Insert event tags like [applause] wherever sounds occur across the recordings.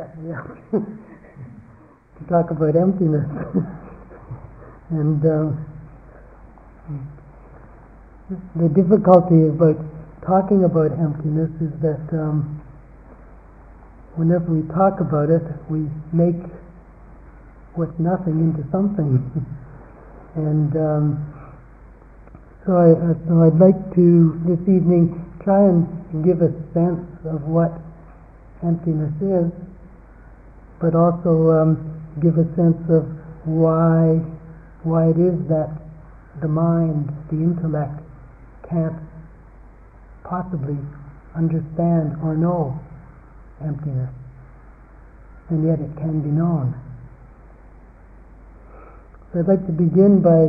to talk about emptiness. and uh, the difficulty about talking about emptiness is that um, whenever we talk about it, we make what's nothing into something. [laughs] and um, so, I, uh, so I'd like to this evening try and give a sense of what emptiness is, but also um, give a sense of why why it is that the mind, the intellect, can't possibly understand or know emptiness, and yet it can be known. So I'd like to begin by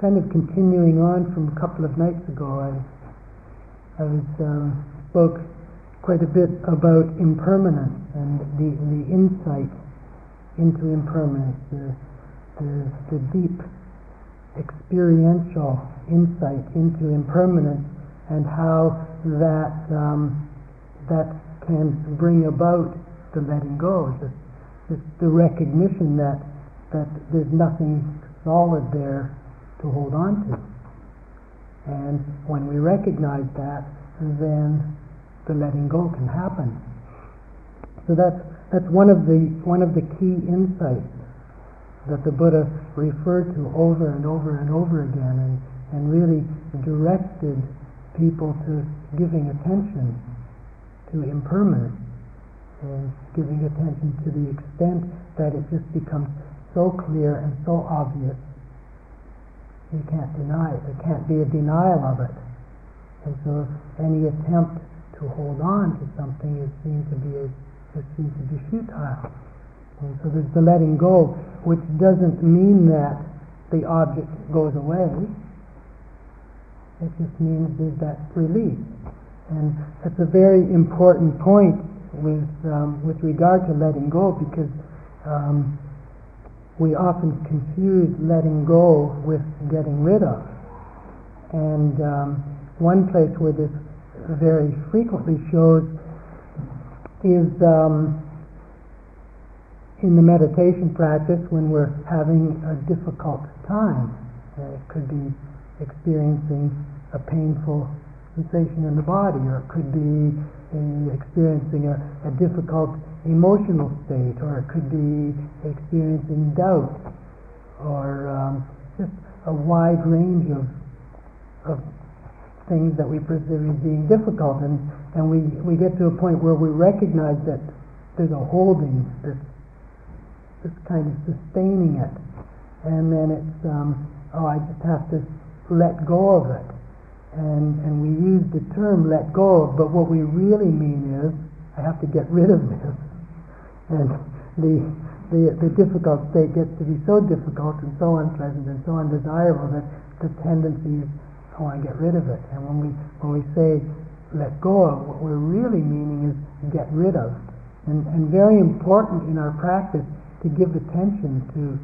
kind of continuing on from a couple of nights ago. I, I was um, spoke quite a bit about impermanence and the, the insight into impermanence, the, the, the deep experiential insight into impermanence and how that um, that can bring about the letting go, the, the, the recognition that that there's nothing solid there to hold on to. And when we recognize that, then the letting go can happen. So that's that's one of the one of the key insights that the Buddha referred to over and over and over again and, and really directed people to giving attention to impermanence and giving attention to the extent that it just becomes so clear and so obvious you can't deny it. There can't be a denial of it. And so any attempt to hold on to something is seen to be a, to be futile. And so there's the letting go, which doesn't mean that the object goes away. It just means there's that release. And that's a very important point with, um, with regard to letting go because um, we often confuse letting go with getting rid of. And um, one place where this very frequently shows is um, in the meditation practice when we're having a difficult time. Uh, it could be experiencing a painful sensation in the body, or it could be uh, experiencing a, a difficult emotional state, or it could be experiencing doubt, or um, just a wide range of, of things that we perceive as being difficult. And, and we, we get to a point where we recognize that there's a holding that's, that's kind of sustaining it. And then it's, um, oh, I just have to let go of it. And, and we use the term let go but what we really mean is, I have to get rid of this [laughs] and the, the, the difficult state gets to be so difficult and so unpleasant and so undesirable that the tendency is, I want to get rid of it. And when we, when we say let go of, what we're really meaning is get rid of. And, and very important in our practice to give attention to,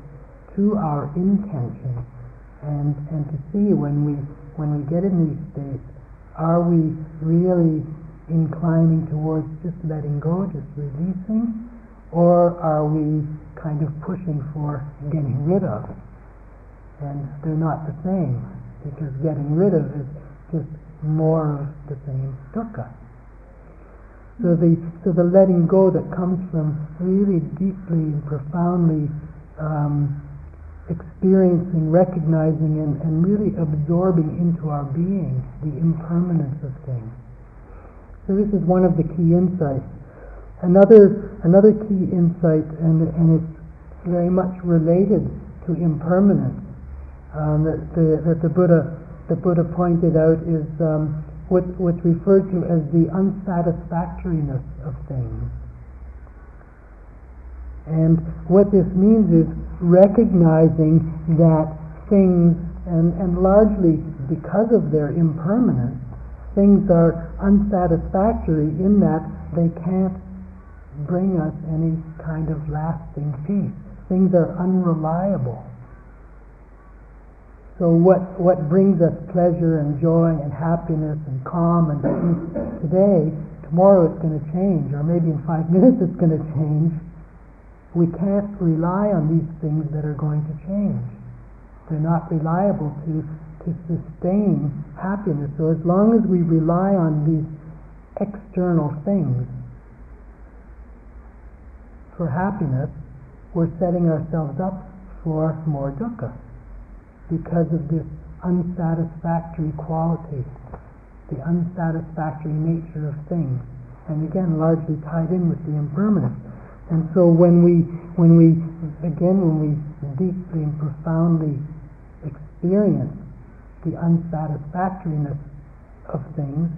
to our intention and, and to see when we, when we get in these states, are we really inclining towards just letting go, just releasing, or are we kind of pushing for getting rid of? And they're not the same, because getting rid of is just more of the same dukkha. So the, so the letting go that comes from really deeply and profoundly um, experiencing, recognizing, and, and really absorbing into our being the impermanence of things. So this is one of the key insights Another, another key insight, and, and it's very much related to impermanence, um, that, the, that the Buddha the Buddha pointed out is um, what, what's referred to as the unsatisfactoriness of things. And what this means is recognizing that things, and, and largely because of their impermanence, things are unsatisfactory in that they can't bring us any kind of lasting peace. Things are unreliable. So what, what brings us pleasure and joy and happiness and calm and peace today, tomorrow it's going to change, or maybe in five [laughs] minutes it's going to change, we can't rely on these things that are going to change. They're not reliable to, to sustain happiness. So as long as we rely on these external things for happiness, we're setting ourselves up for more dukkha because of this unsatisfactory quality, the unsatisfactory nature of things. And again, largely tied in with the impermanence. And so when we, when we, again, when we deeply and profoundly experience the unsatisfactoriness of things,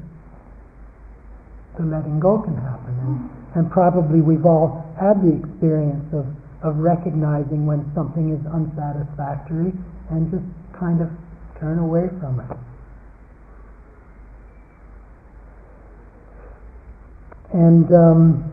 the letting go can happen. And, and probably we've all had the experience of, of recognizing when something is unsatisfactory and just kind of turn away from it. And um,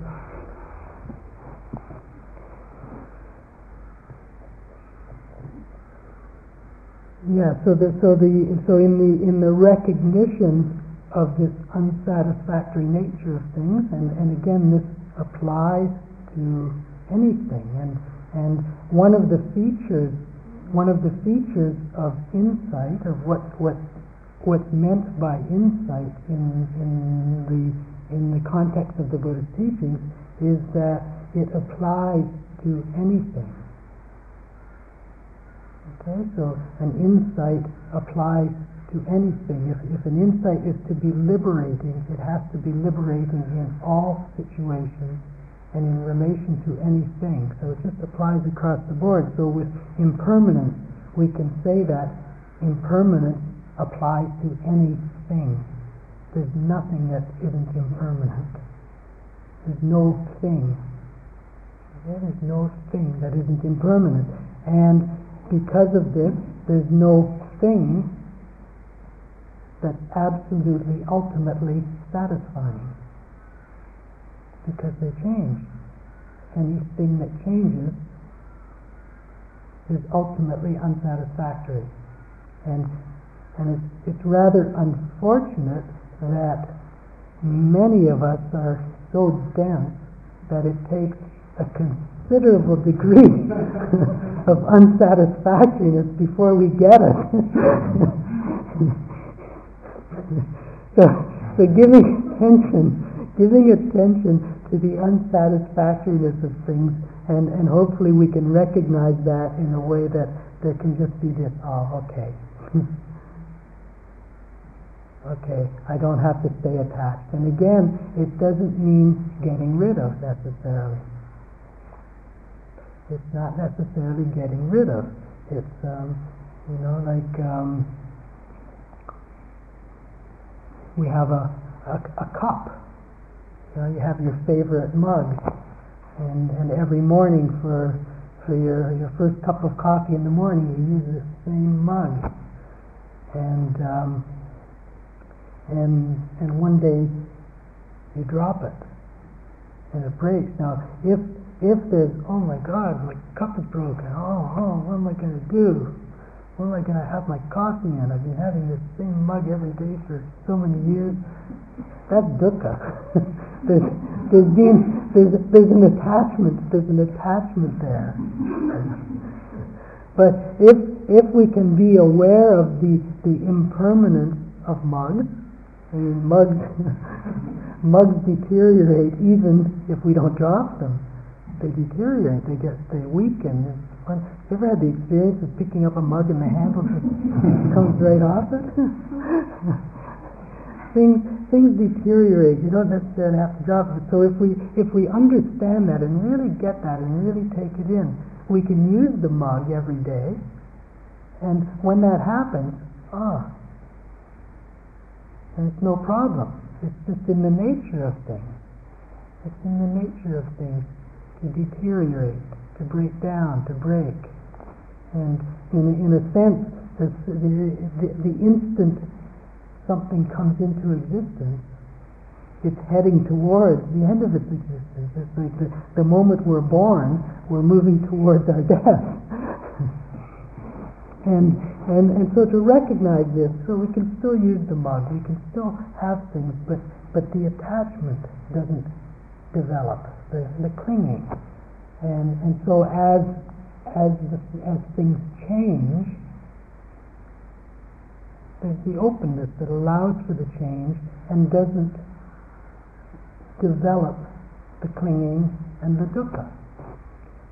Yeah, so the, so the so in the in the recognition of this unsatisfactory nature of things, and, and again this applies to anything, and and one of the features one of the features of insight of what what what's meant by insight in in the in the context of the Buddha's teachings is that it applies to anything Okay, so an insight applies to anything. If, if an insight is to be liberating, it has to be liberating in all situations and in relation to anything. So it just applies across the board. So with impermanence, we can say that impermanence applies to anything. There's nothing that isn't impermanent. There's no thing. There's no thing that isn't impermanent. And because of this, there's no thing that's absolutely, ultimately satisfying. Because they change. Anything that changes is ultimately unsatisfactory. And, and it's, it's rather unfortunate that many of us are so dense that it takes a considerable degree [laughs] of unsatisfactoriness before we get it. [laughs] so, so giving attention, giving attention to the unsatisfactoriness of things, and, and hopefully we can recognize that in a way that there can just be this, oh, okay. [laughs] okay, I don't have to stay attached. And again, it doesn't mean getting rid of necessarily. It's not necessarily getting rid of. It's, um, you know, like um, we have a, a, a cup. You know, you have your favorite mug, and, and every morning for for your, your first cup of coffee in the morning, you use the same mug, and um, and and one day you drop it, and it breaks. Now, if if there's, oh my God, my cup is broken, oh, oh, what am I going to do? What am I going to have my coffee in? I've been having this same mug every day for so many years. That's dukkha. [laughs] there's, there's, been, there's, there's an attachment, there's an attachment there. but if, if we can be aware of the, the impermanence of mugs, I mean, mugs, [laughs] mugs deteriorate even if we don't drop them they deteriorate, they get, they weaken. Have you ever had the experience of picking up a mug and the handle just [laughs] comes right off it? things, things deteriorate. You don't necessarily have to drop it. So if we, if we understand that and really get that and really take it in, we can use the mug every day. And when that happens, ah, and it's no problem. It's just in the nature of things. It's in the nature of things to deteriorate, to break down, to break. And in, in a sense, the, the, the instant something comes into existence, it's heading towards the end of its existence. It's like the, the moment we're born, we're moving towards our death. [laughs] and, and, and so to recognize this, so we can still use the mug, we can still have things, but but the attachment doesn't develop, the, the clinging. And, and so as, as, the, as things change, there's the openness that allows for the change and doesn't develop the clinging and the dukkha.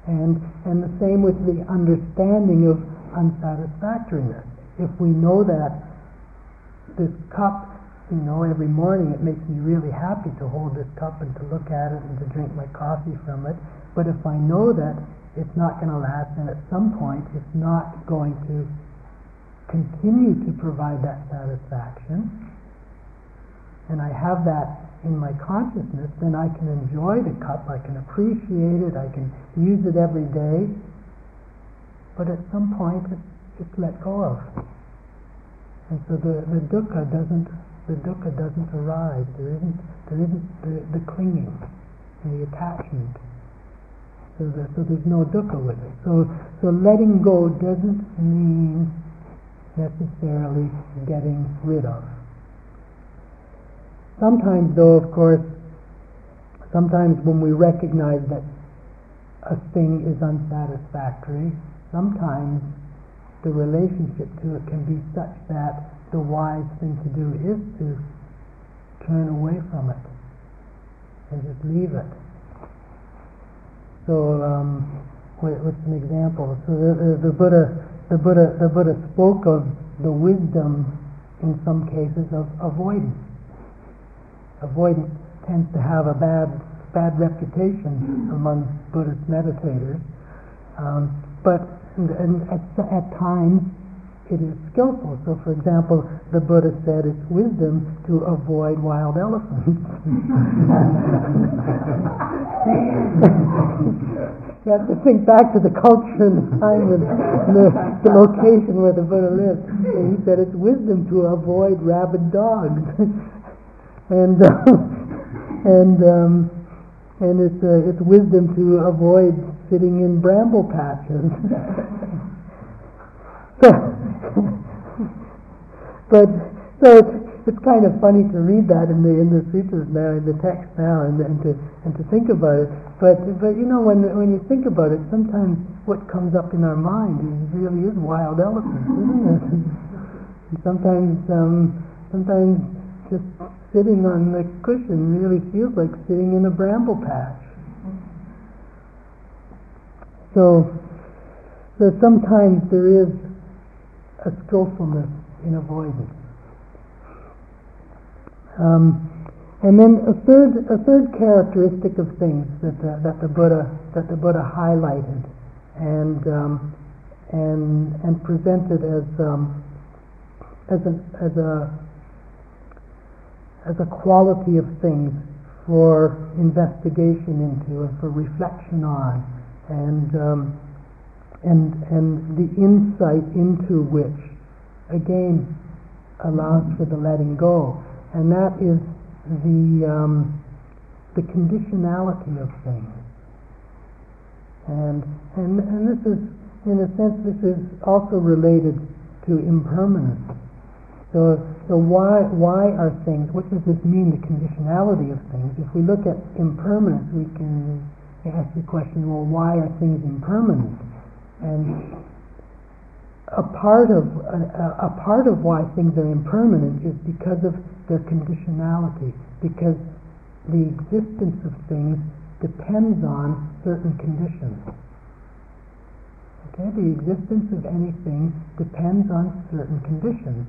And, and the same with the understanding of unsatisfactoriness. If we know that this cup, you know, every morning it makes me really happy to hold this cup and to look at it and to drink my coffee from it. But if I know that it's not going to last and at some point it's not going to continue to provide that satisfaction, and I have that in my consciousness, then I can enjoy the cup, I can appreciate it, I can use it every day, but at some point it's, it's let go of. And so the, the dukkha doesn't the dukkha doesn't arise. There isn't there isn't the, the clinging and the attachment. So, the, so there's no dukkha with it. So so letting go doesn't mean necessarily getting rid of. Sometimes, though, of course, sometimes when we recognize that a thing is unsatisfactory, sometimes the relationship to it can be such that the wise thing to do is to turn away from it and just leave it. So, um, what's an example? So the, the, Buddha, the Buddha, the Buddha spoke of the wisdom in some cases of avoidance avoidance tends to have a bad bad reputation among Buddhist meditators. Um, but and, at, at times it is skillful. So, for example, the Buddha said it's wisdom to avoid wild elephants. [laughs] [laughs] you have to think back to the culture and the time and the, the location where the Buddha lived. And he said it's wisdom to avoid rabid dogs [laughs] and uh, [laughs] and um, and it's uh, it's wisdom to avoid sitting in bramble patches. [laughs] but so it's kind of funny to read that in the in the sutras now in the text now and, and to and to think about it. But but you know when when you think about it, sometimes what comes up in our mind is really is wild elephants, isn't it? and sometimes um, sometimes just sitting on the cushion really feels like sitting in a bramble patch. So, so sometimes there is a skillfulness in avoidance. Um, and then a third, a third characteristic of things that the, that the Buddha that the Buddha highlighted and um, and and presented as um, as a as a as a quality of things for investigation into and for reflection on, and um, and and the insight into which, again, allows for the letting go, and that is the um, the conditionality of things. And and and this is, in a sense, this is also related to impermanence. So so why why are things? What does this mean? The conditionality of things. If we look at impermanence, we can ask the question: Well, why are things impermanent? And a part of a, a part of why things are impermanent is because of their conditionality. Because the existence of things depends on certain conditions. Okay, the existence of anything depends on certain conditions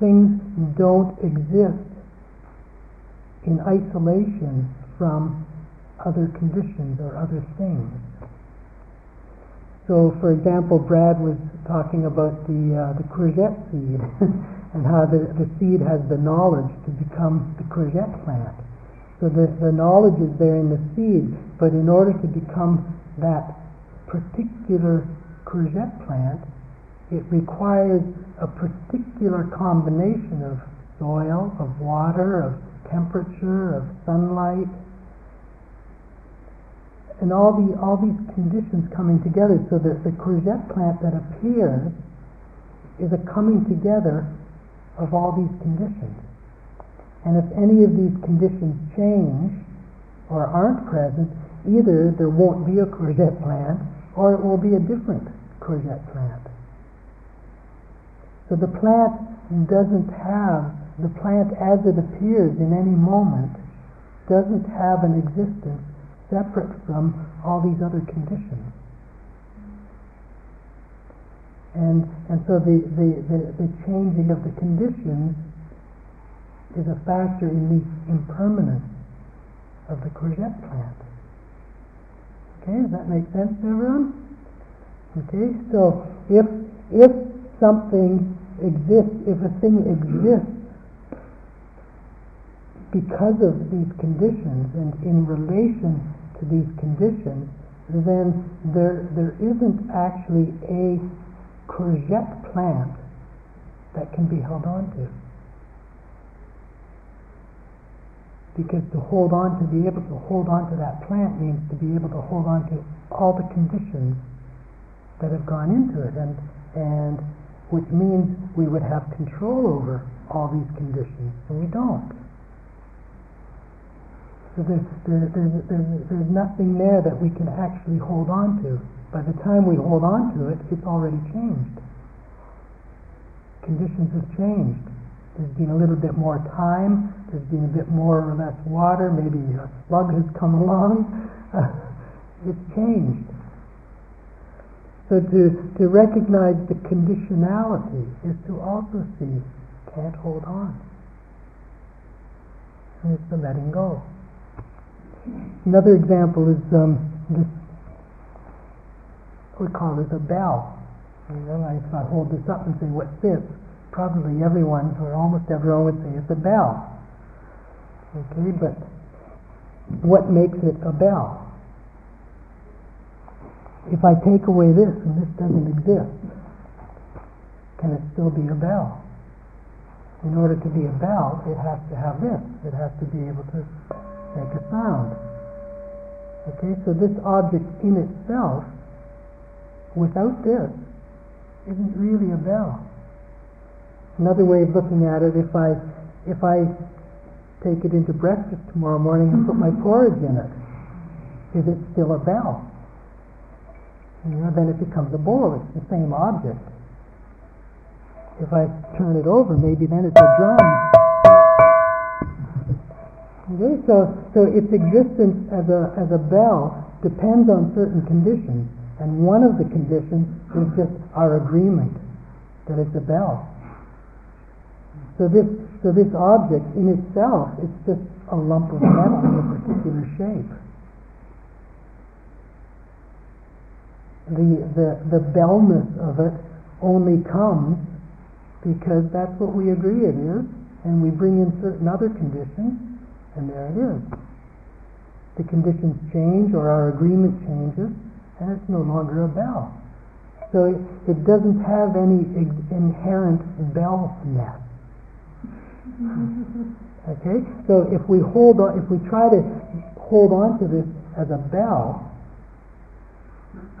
things don't exist in isolation from other conditions or other things. So, for example, Brad was talking about the uh, the courgette seed [laughs] and how the, the seed has the knowledge to become the courgette plant. So the, the knowledge is there in the seed, but in order to become that particular courgette plant, it requires a particular combination of soil, of water, of temperature, of sunlight, and all the all these conditions coming together so that the courgette plant that appears is a coming together of all these conditions. And if any of these conditions change or aren't present, either there won't be a courgette plant or it will be a different courgette plant. So the plant doesn't have, the plant as it appears in any moment doesn't have an existence separate from all these other conditions. And, and so the, the, the, the changing of the conditions is a factor in the impermanence of the courgette plant. Okay, does that make sense to everyone? Okay, so if if something exists, if a thing exists because of these conditions and in relation to these conditions, then there there isn't actually a courgette plant that can be held on to. because to hold on, to be able to hold on to that plant means to be able to hold on to all the conditions that have gone into it, and and which means we would have control over all these conditions, and we don't. So there's, there's, there's, nothing there that we can actually hold on to. By the time we hold on to it, it's already changed. Conditions have changed. There's been a little bit more time, there's been a bit more or less water, maybe a slug has come along. [laughs] it's changed. So to, to recognize the conditionality is to also see can't hold on. And it's the letting go. Another example is um, this, we call this a bell. You know, if I hold this up and say, what's this? probably everyone, or almost everyone would say it's a bell. Okay, but what makes it a bell? If I take away this and this doesn't exist, can it still be a bell? In order to be a bell, it has to have this. It has to be able to make a sound. Okay, so this object in itself, without this, isn't really a bell. Another way of looking at it, if I if I take it into breakfast tomorrow morning and put my porridge in it, is it still a bell? You know, then it becomes a bowl. It's the same object. If I turn it over, maybe then it's a drum. Okay, so so its existence as a as a bell depends on certain conditions, and one of the conditions is just our agreement that it's a bell. So this, so this object in itself is just a lump of metal in a particular shape. The, the, the bellness of it only comes because that's what we agree it is, and we bring in certain other conditions, and there it is. The conditions change or our agreement changes, and it's no longer a bell. So it, it doesn't have any inherent bellness. [laughs] Okay, so if we hold on, if we try to hold on to this as a bell, [clears throat]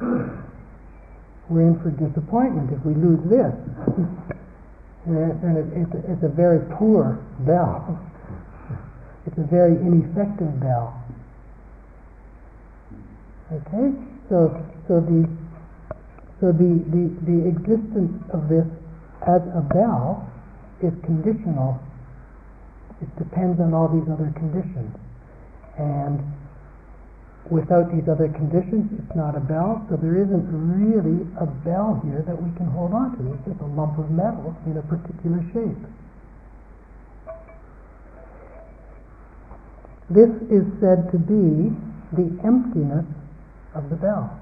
we're in for disappointment. If we lose this, [laughs] then it's, a, it's a very poor bell. It's a very ineffective bell. Okay, so so the so the, the, the existence of this as a bell is conditional it depends on all these other conditions. And without these other conditions, it's not a bell, so there isn't really a bell here that we can hold on to. It's just a lump of metal in a particular shape. This is said to be the emptiness of the bell.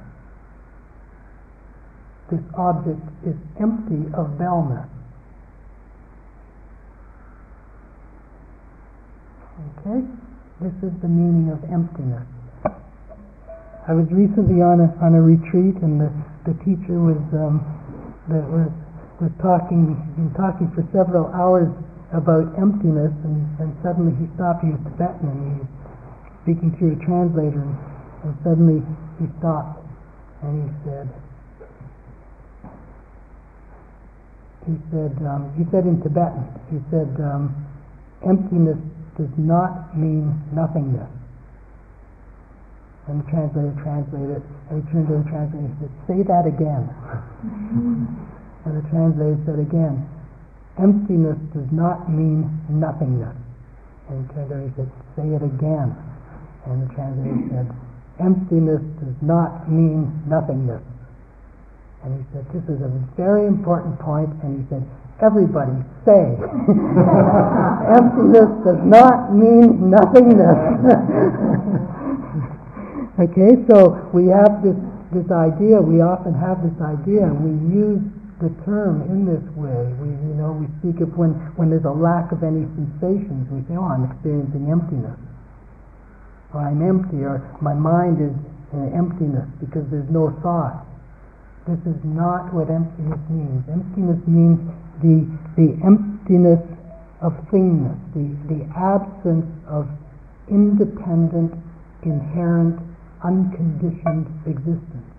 This object is empty of bellness. Okay? This is the meaning of emptiness. I was recently on a, on a retreat and the, the teacher was, um, that was, was talking, been talking for several hours about emptiness and, and suddenly he stopped, he was Tibetan and he was speaking through a translator and, and suddenly he stopped and he said, he said, um, he said in Tibetan, he said, um, emptiness does not mean nothingness. And the translator translated, and he turned to the translator translated said, say that again. [laughs] and the translator said again, emptiness does not mean nothingness. And the translator said, say it again. And the translator said, emptiness does not mean nothingness. And he said, this is a very important point. and he said, everybody say, [laughs] emptiness does not mean nothingness. [laughs] Okay, so we have this, this idea, we often have this idea, and we use the term in this way. We, you know, we speak of when, when there's a lack of any sensations, we say, oh, I'm experiencing emptiness. Or I'm empty, or my mind is in emptiness because there's no thought. This is not what emptiness means. Emptiness means the, the emptiness of thingness, the, the absence of independent, inherent unconditioned existence.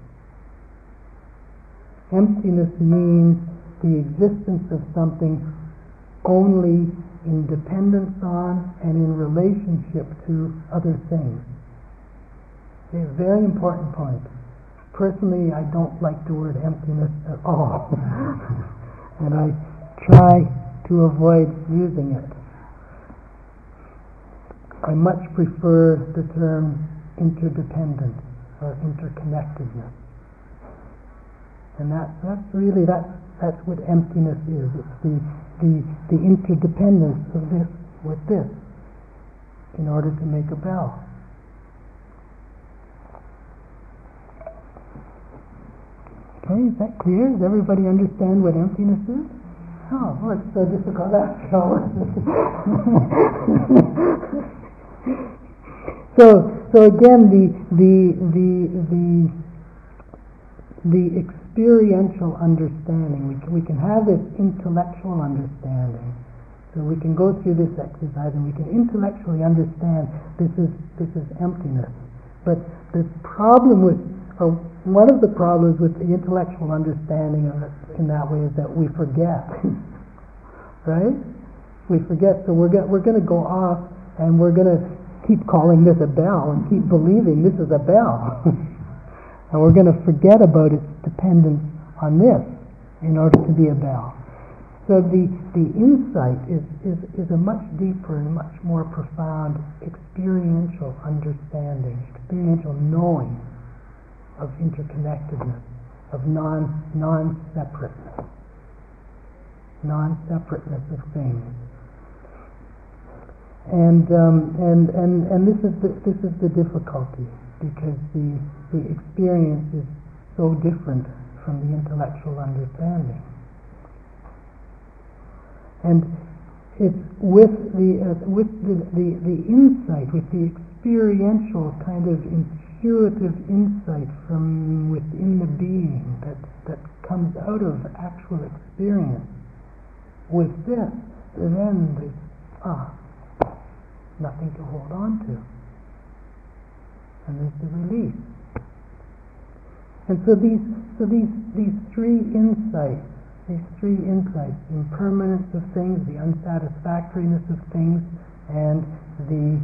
Emptiness means the existence of something only in dependence on and in relationship to other things. A very important point. Personally, I don't like the word emptiness at all, [laughs] and I try to avoid using it. I much prefer the term interdependence or interconnectedness. And that, that's really, that's, that's what emptiness is. It's the, the, the interdependence of this with this in order to make a bell. Okay, is that clear? Does everybody understand what emptiness is? Oh, well, it's so difficult after all. [laughs] so, so again, the, the, the, the, the experiential understanding, we can, we can have this intellectual understanding. So we can go through this exercise and we can intellectually understand this is, this is emptiness. But the problem with, or one of the problems with the intellectual understanding of it in that way is that we forget. [laughs] right? We forget, so we're, we're going to go off and we're going to keep calling this a bell and keep believing this is a bell. [laughs] and we're going to forget about its dependence on this in order to be a bell. So the, the insight is, is, is a much deeper and much more profound experiential understanding, experiential knowing of interconnectedness, of non, non-separateness, non-separateness of things. And, um, and, and, and this, is the, this is the difficulty because the, the experience is so different from the intellectual understanding. And it's with the, uh, with the, the, the insight, with the experiential kind of intuitive insight from within the being that, that comes out of actual experience. With this, then there's, ah, nothing to hold on to. And there's the release. And so these, so these, these three insights, these three insights, the impermanence of things, the unsatisfactoriness of things, and the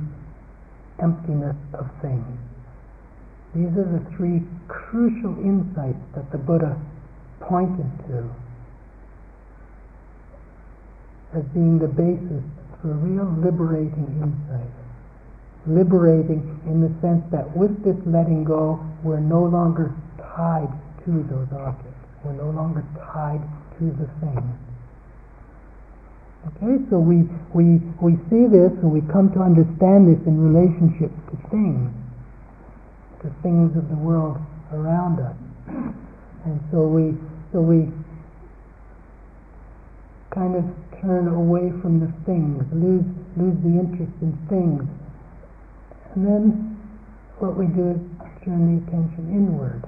emptiness of things. These are the three crucial insights that the Buddha pointed to as being the basis for real liberating insight. Liberating in the sense that with this letting go, we're no longer tied to those objects. We're no longer tied to the thing. Okay, so we, we, we see this and we come to understand this in relationship to things, to things of the world around us. [clears throat] And so we, so we kind of turn away from the things, lose, lose the interest in things. And then what we do is turn the attention inward.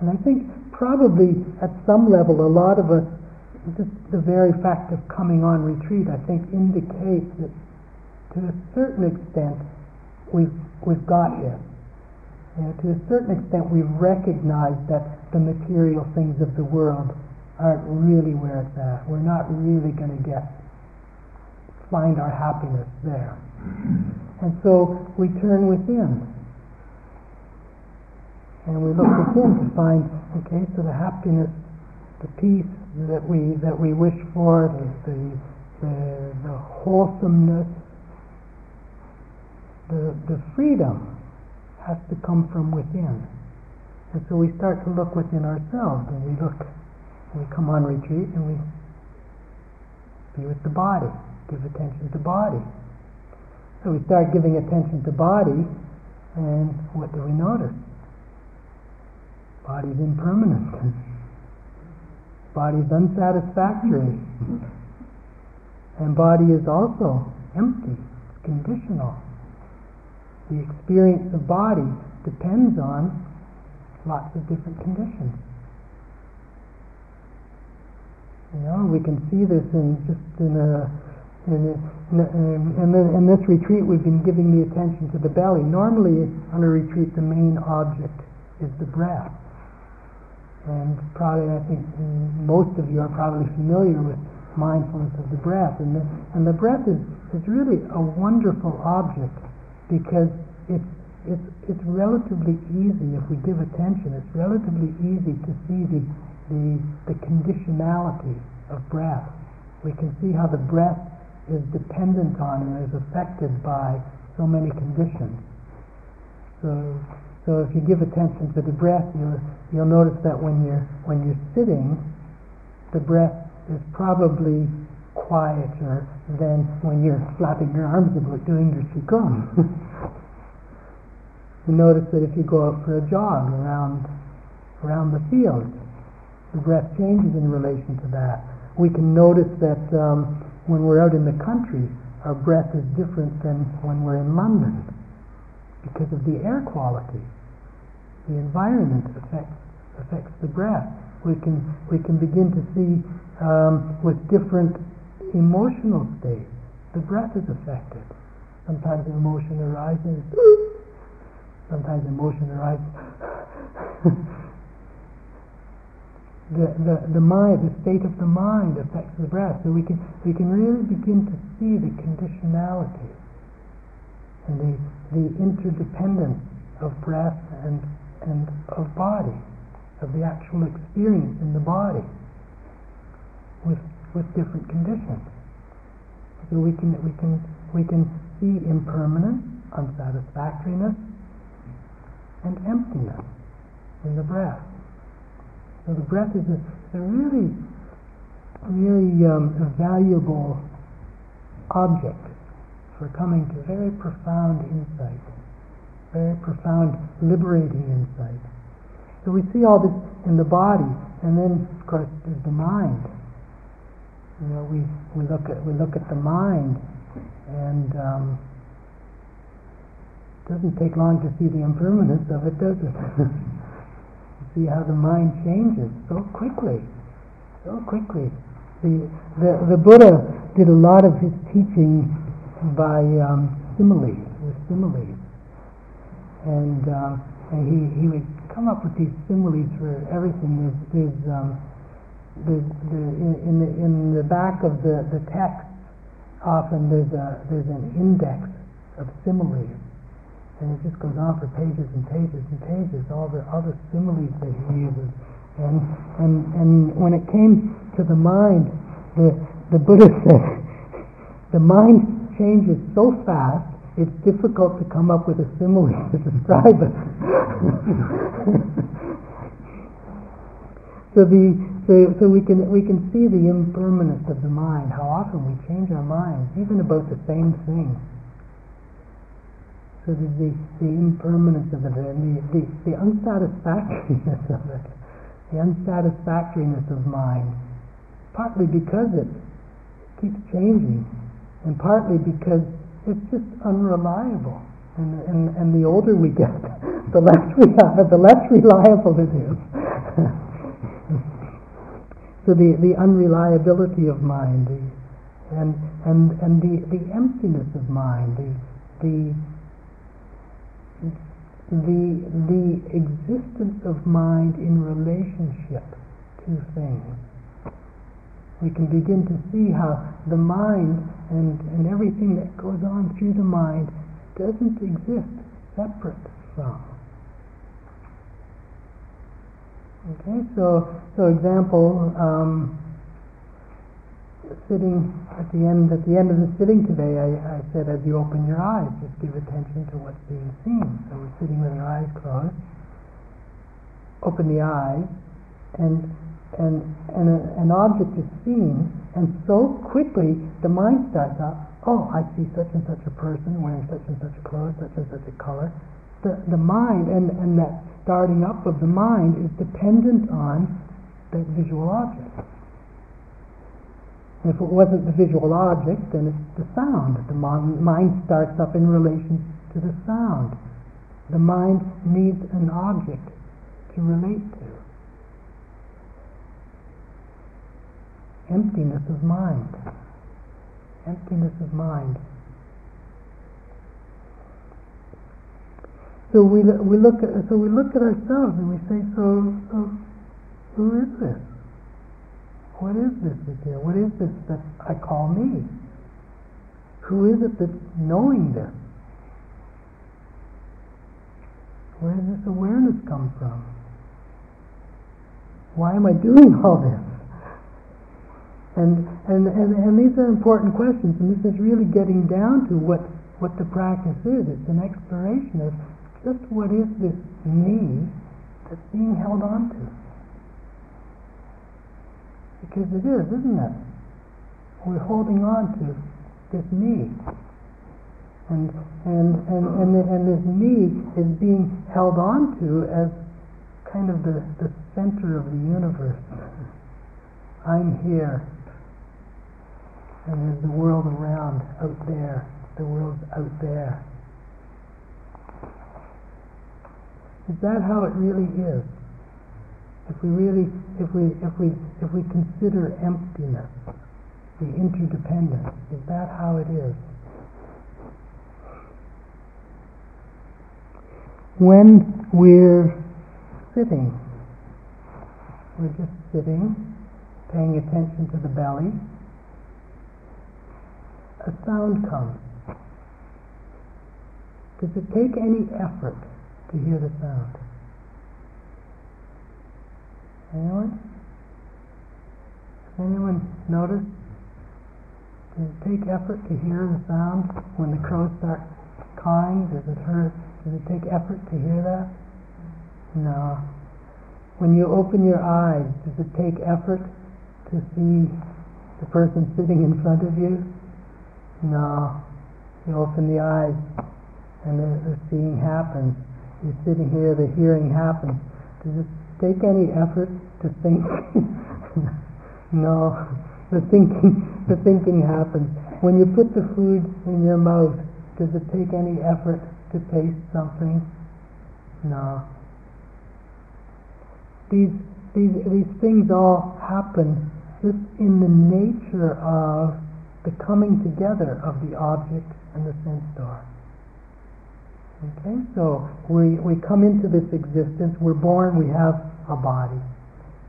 And I think probably at some level a lot of us, just the very fact of coming on retreat, I think indicates that to a certain extent we've, we've got here. You know, to a certain extent we've recognized that the material things of the world aren't really where it's at. We're not really going to get find our happiness there. And so we turn within. And we look within to find, okay, so the happiness, the peace that we that we wish for, the the, the, the wholesomeness, the the freedom has to come from within. And so we start to look within ourselves and we look we come on retreat and we be with the body, give attention to body. So we start giving attention to body, and what do we notice? Body's impermanent. Body's unsatisfactory. And body is also empty, conditional. The experience of body depends on lots of different conditions. You know, we can see this in just in a in, in, in this retreat we've been giving the attention to the belly. Normally on a retreat the main object is the breath. And probably I think most of you are probably familiar with mindfulness of the breath. And the, and the breath is, is really a wonderful object because it's, it's, it's relatively easy, if we give attention, it's relatively easy to see the, the, the conditionality of breath. We can see how the breath is dependent on and is affected by so many conditions. So, so if you give attention to the breath, you'll, you'll notice that when you're, when you're sitting, the breath is probably quieter than when you're flapping your arms about doing your qigong. [laughs] you notice that if you go out for a jog around around the field, the breath changes in relation to that. We can notice that um, when we're out in the country, our breath is different than when we're in London because of the air quality. The environment affects affects the breath. We can we can begin to see um, with different emotional states, the breath is affected. Sometimes emotion arises, sometimes emotion arises. [laughs] the, the, the mind, the state of the mind affects the breath. So we can, we can really begin to see the conditionality and the, the interdependence of breath and, and of body, of the actual experience in the body with, with different conditions. So we can, we can, we can see impermanence, unsatisfactoriness, and emptiness in the breath. So the breath is a, a really, really um, a valuable object for coming to very profound insight, very profound liberating insight. So we see all this in the body, and then of course there's the mind. You know, we, we look at we look at the mind, and um, it doesn't take long to see the impermanence of it, does it? [laughs] see how the mind changes so quickly, so quickly. The, the, the Buddha did a lot of his teaching by um, similes, with similes. And, uh, and he, he would come up with these similes for everything. There's, there's, um, the, the, in, in, the, in the back of the, the text, often there's, a, there's an index of similes and it just goes on for pages and pages and pages, all the other similes that he uses. And, and, and when it came to the mind, the, the Buddha [laughs] said, the mind changes so fast, it's difficult to come up with a simile to describe it. [laughs] so the so, so we can we can see the impermanence of the mind, how often we change our minds, even about the same thing. So the, the, the impermanence of it the, the, the unsatisfactoriness of it, the unsatisfactoriness of mind, partly because it keeps changing, and partly because it's just unreliable. And, and, and the older we get, [laughs] the less, we have, the less reliable it is. [laughs] so the, the unreliability of mind, the, and, and, and the, the emptiness of mind, the, the the, the existence of mind in relationship to things. we can begin to see how the mind and, and everything that goes on through the mind doesn't exist separate from. Okay, so so example, um, sitting at the end at the end of the sitting today, I, I said as you open your eyes, just give attention to what's being seen. So we're sitting with our eyes closed. Open the eyes, and and and a, an object is seen, and so quickly the mind starts up. Oh, I see such and such a person wearing such and such clothes, such and such a color. The the mind and and that starting up of the mind is dependent on that visual object. If it wasn't the visual object, then it's the sound. The mind starts up in relation to the sound. The mind needs an object to relate to. Emptiness of mind. Emptiness of mind. So we we look at so we look at ourselves and we say, so so who is this? What is this here? What is this that I call me? Who is it that's knowing this? Where does this awareness come from? Why am I doing all this? And, and, and, and these are important questions, and this is really getting down to what, what the practice is. It's an exploration of just what is this me that's being held on to? Because it is, isn't it? We're holding on to this me. And, and, and, and, and this me is being held on to as kind of the, the center of the universe. I'm here, and there's the world around, out there. The world's out there. Is that how it really is? If we really, if we, if we, if we consider emptiness, the interdependence, is that how it is? When we're sitting, we're just sitting, paying attention to the belly, a sound comes. Does it take any effort to hear the sound. Anyone? Has anyone noticed? Does it take effort to hear the sound when the crows start cawing? Does it hurt? Does it take effort to hear that? No. When you open your eyes, does it take effort to see the person sitting in front of you? No. You open the eyes and the, the seeing happens you're sitting here, the hearing happens. Does it take any effort to think? [laughs] no, the thinking, the thinking happens. When you put the food in your mouth, does it take any effort to taste something? No. These, these, these things all happen just in the nature of the coming together of the object and the sense door. Okay, so we, we come into this existence, we're born, we have a body.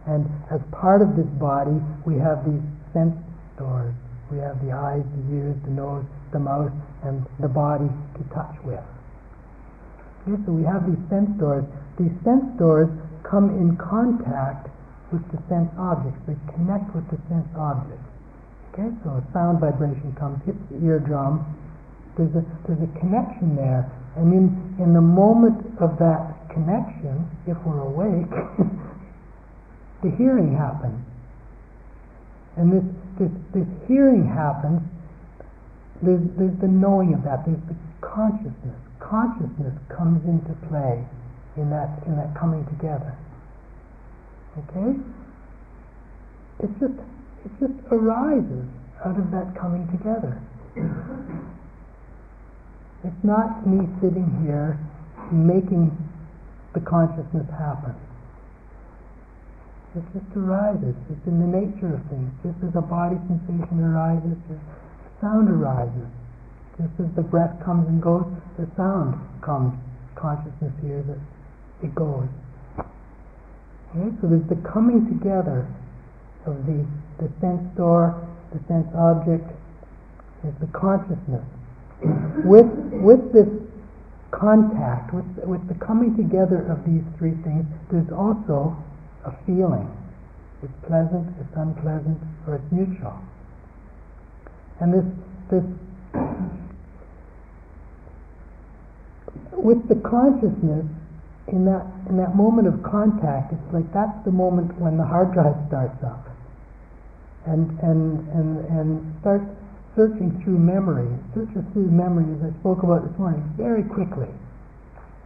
And as part of this body, we have these sense doors. We have the eyes, the ears, the nose, the mouth, and the body to touch with. Okay, so we have these sense doors. These sense doors come in contact with the sense objects. They connect with the sense objects. Okay, so a sound vibration comes, hits the eardrum. There's a, there's a connection there and in, in the moment of that connection, if we're awake, [laughs] the hearing happens. And this, this, this hearing happens, there's, there's the knowing of that, there's the consciousness. Consciousness comes into play in that, in that coming together. Okay? It's just, it just arises out of that coming together. It's not me sitting here making the consciousness happen. It just arises. It's in the nature of things. Just as a body sensation arises, the sound arises. Just as the breath comes and goes, the sound comes. Consciousness hears it. It goes. Okay? So there's the coming together of the, the sense door, the sense object, is the consciousness. with, with this contact, with, with the coming together of these three things, there's also a feeling. It's pleasant, it's unpleasant, or it's neutral. And this, this with the consciousness in that in that moment of contact, it's like that's the moment when the hard drive starts up, and and and and starts searching through memory, searches through memory as I spoke about this morning, very quickly,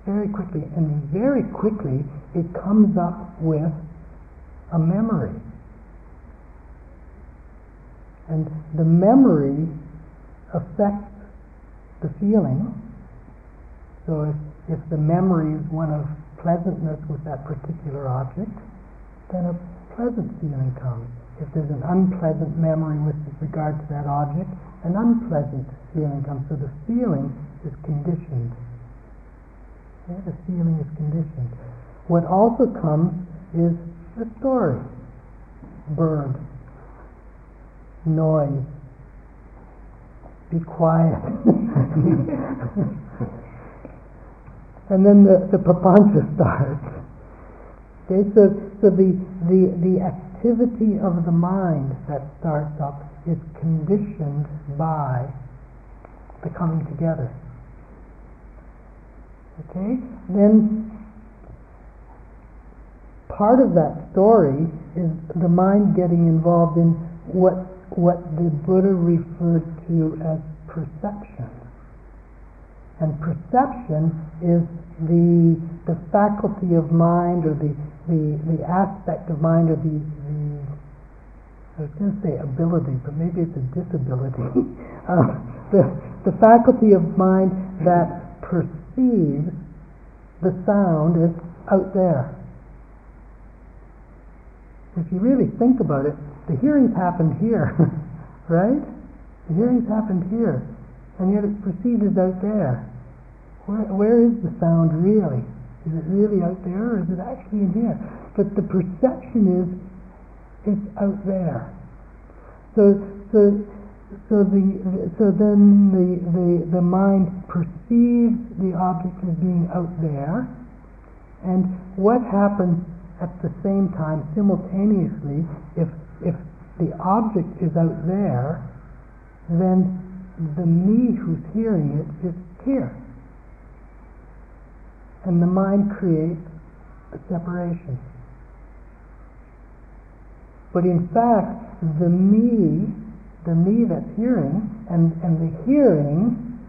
very quickly, and very quickly it comes up with a memory, and the memory affects the feeling. So if, if the memory is one of pleasantness with that particular object, then a pleasant feeling comes. If there's an unpleasant memory with regard to that object, an unpleasant feeling comes. So the feeling is conditioned. Yeah, the feeling is conditioned. What also comes is the story. Bird. Noise. Be quiet. [laughs] and then the, the papancha starts. Okay, so, so the, the, the activity of the mind that starts up is conditioned by the coming together. Okay? Then part of that story is the mind getting involved in what what the Buddha referred to as perception. And perception is the, the faculty of mind or the, the, the aspect of mind or the, I was going to say ability, but maybe it's a disability. [laughs] uh, the, the faculty of mind that perceives the sound is out there. If you really think about it, the hearing's happened here, [laughs] right? The hearing's happened here and yet it's perceived as out there. Where, where is the sound really? Is it really out there or is it actually in here? But the perception is it's out there. So, so, so, the, so then the, the, the mind perceives the object as being out there, and what happens at the same time, simultaneously, if, if the object is out there, then the me who's hearing it is here. And the mind creates a separation. But in fact, the me, the me that's hearing, and, and the hearing,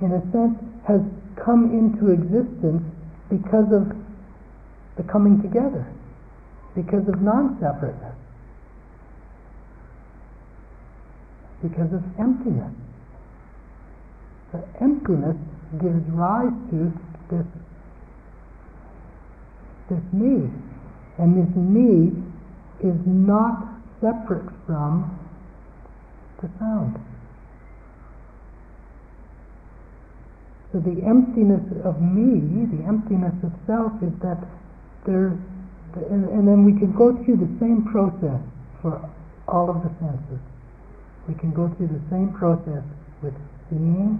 in a sense, has come into existence because of the coming together, because of non separateness. because of emptiness. The emptiness gives rise to this, this me. And this me is not separate from the sound. So the emptiness of me, the emptiness of self, is that there, and, and then we can go through the same process for all of the senses we can go through the same process with seeing,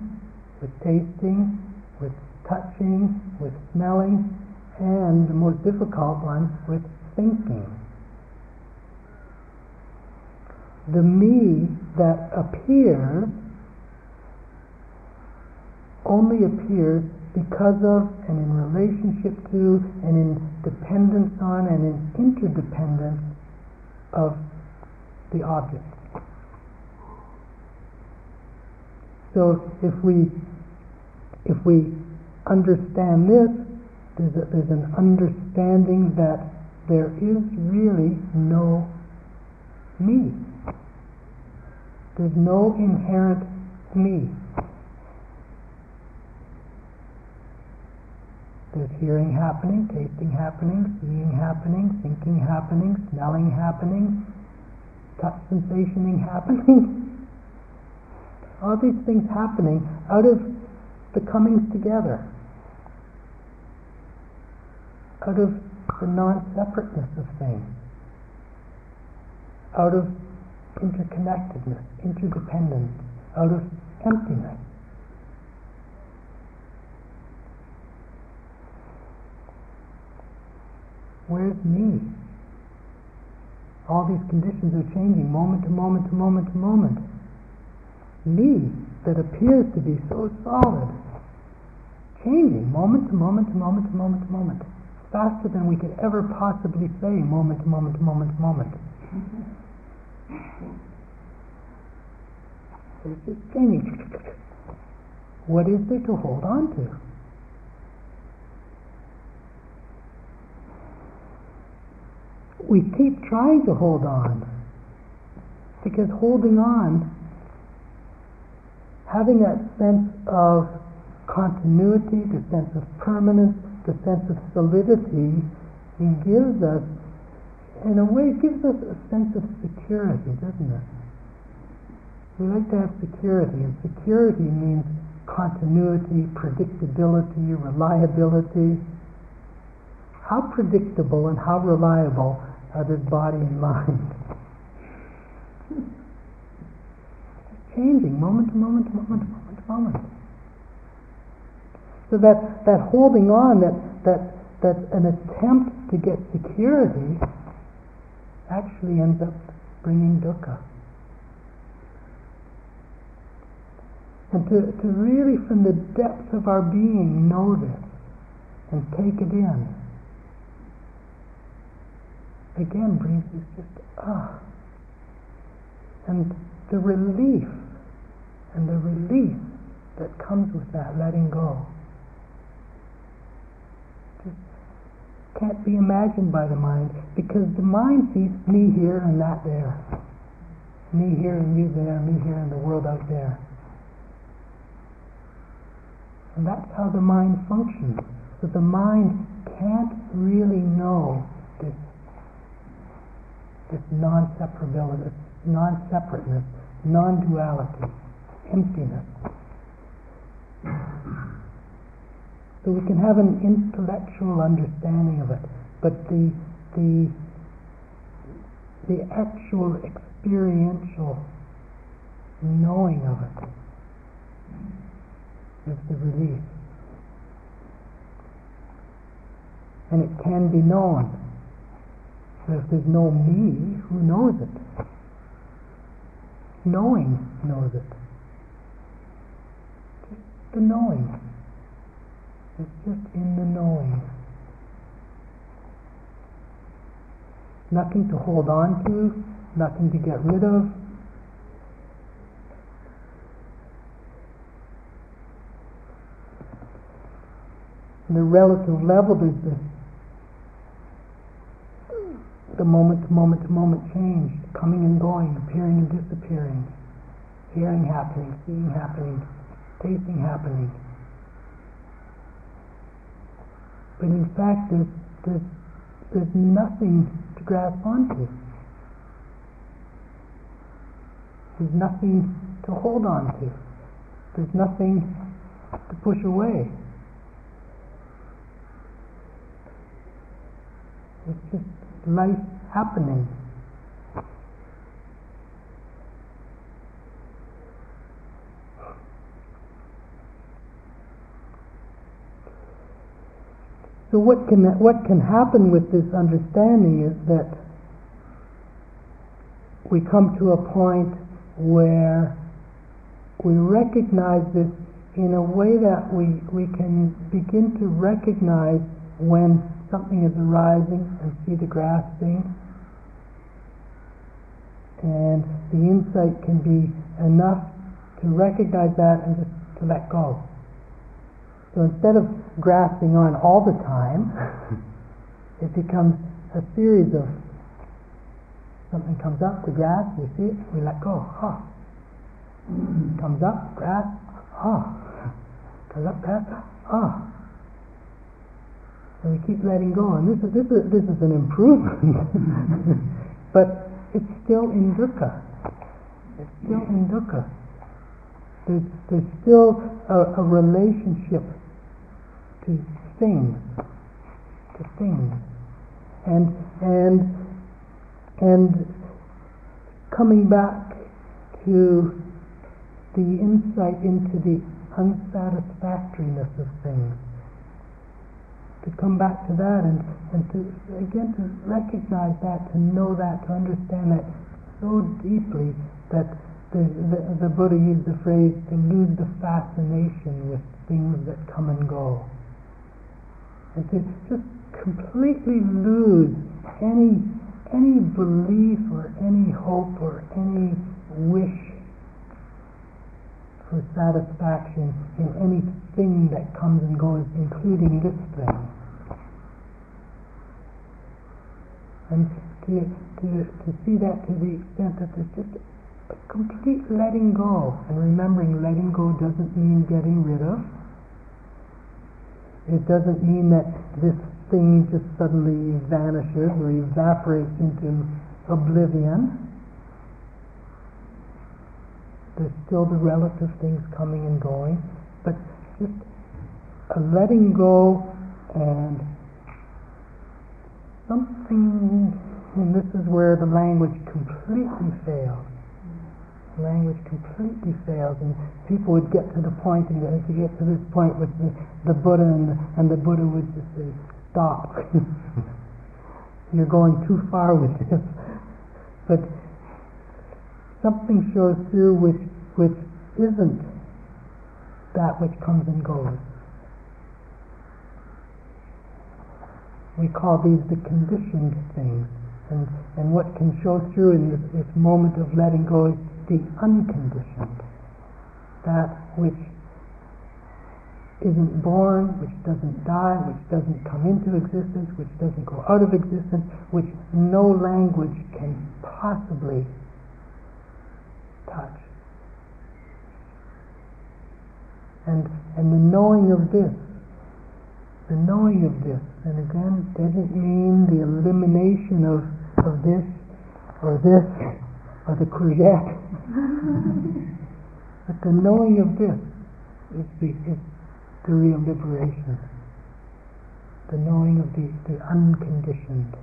with tasting, with touching, with smelling, and the most difficult one, with thinking. The me that appears only appears because of and in relationship to and in dependence on and in interdependence of the object. So if we if we understand this, there's, a, there's an understanding that there is really no me. There's no inherent me. There's hearing happening, tasting happening, seeing happening, thinking happening, smelling happening, touch sensationing happening. [laughs] all these things happening out of the comings together, out of the non separateness of things. out of interconnectedness, interdependence, out of emptiness. Where's me? All these conditions are changing moment to moment to moment to moment. Me, that appears to be so solid, changing moment to moment to moment to moment to moment, faster than we could ever possibly say moment to moment to moment to moment. It's What is there to hold on to? we keep trying to hold on because holding on, having that sense of continuity, the sense of permanence, the sense of solidity, it gives us, in a way, it gives us a sense of security, doesn't it? We like to have security, and security means continuity, predictability, reliability. How predictable and how reliable are this body and mind? [laughs] Changing moment to moment to moment to moment to moment. So that, that holding on, that, that, that an attempt to get security actually ends up bringing dukkha. And to, to really, from the depths of our being, know this and take it in again brings us just ah. And the relief and the release that comes with that letting go just can't be imagined by the mind because the mind sees me here and that there. Me here and you there, me here and the world out there. And that's how the mind functions. So the mind can't really know this this non-separability, non-separateness, non-duality, emptiness. So we can have an intellectual understanding of it, but the the the actual experiential knowing of it is the relief. And it can be known if there's no me, who knows it? Knowing knows it. Just the knowing. It's just in the knowing. Nothing to hold on to, nothing to get rid of. In the relative level, there's this the moment to moment to moment change, coming and going, appearing and disappearing, hearing happening, seeing happening, tasting happening. But in fact, there's, there's, there's nothing to grasp onto. There's nothing to hold on to. There's nothing to push away. It's just life happening. So what can what can happen with this understanding is that we come to a point where we recognize this in a way that we, we can begin to recognize when something is arising and see the grasping. And the insight can be enough to recognize that and just to let go. So instead of grasping on all the time, [laughs] it becomes a series of something comes up, we grasp, we see it, we let go. Huh. [clears throat] Comes up, grasp, huh. Comes up, grasp, huh So we keep letting go. And this is this is this is an improvement, [laughs] but it's still in dukkha. It's still in dukkha. There's, there's still a, a relationship to things, to things, and and and coming back to the insight into the unsatisfactoriness of things. To come back to that and, and to again to recognize that, to know that, to understand that so deeply that the, the, the Buddha used the phrase to lose the fascination with things that come and go. And to just completely lose any any belief or any hope or any wish for satisfaction in anything that comes and goes, including this thing. And to, to, to see that to the extent that there's just a complete letting go. And remembering letting go doesn't mean getting rid of. It doesn't mean that this thing just suddenly vanishes or evaporates into oblivion. There's still the relative things coming and going, but just a letting go and something, and this is where the language completely fails. Language completely fails, and people would get to the point, and to get to this point with the, the Buddha, and the, and the Buddha would just say, "Stop! [laughs] You're going too far with [laughs] this." But something shows through which which isn't that which comes and goes. We call these the conditioned things. And, and what can show through in this, this moment of letting go is the unconditioned. That which isn't born, which doesn't die, which doesn't come into existence, which doesn't go out of existence, which no language can possibly touch. And, and the knowing of this, the knowing of this, and again, doesn't mean the elimination of, of this or this or the courgette. but the knowing of this is the, is the real liberation. The knowing of the, the unconditioned.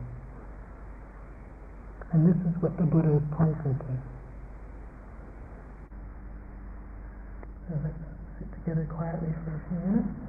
And this is what the Buddha is pointing to. So let's sit together quietly for a few minutes.